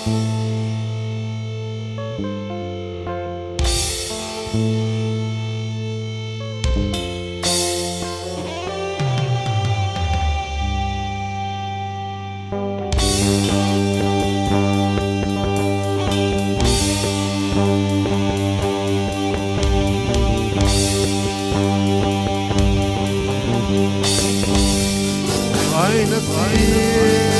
Anna minun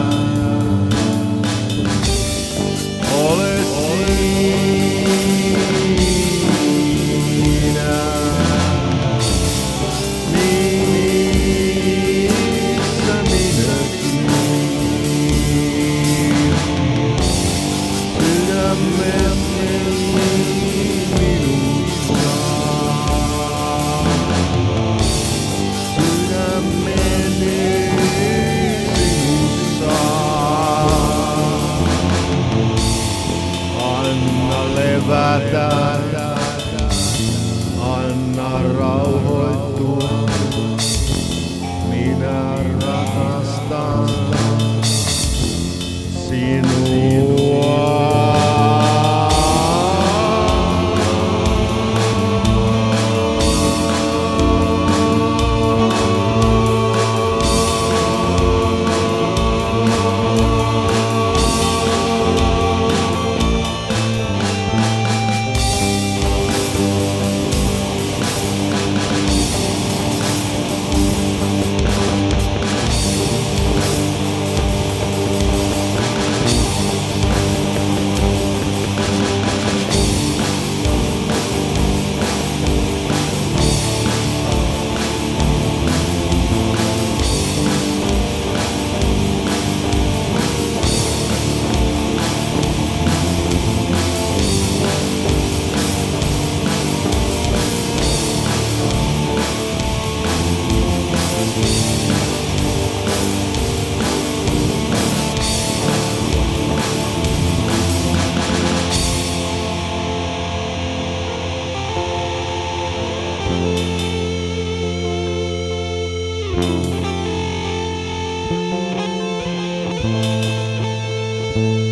Anna thank you.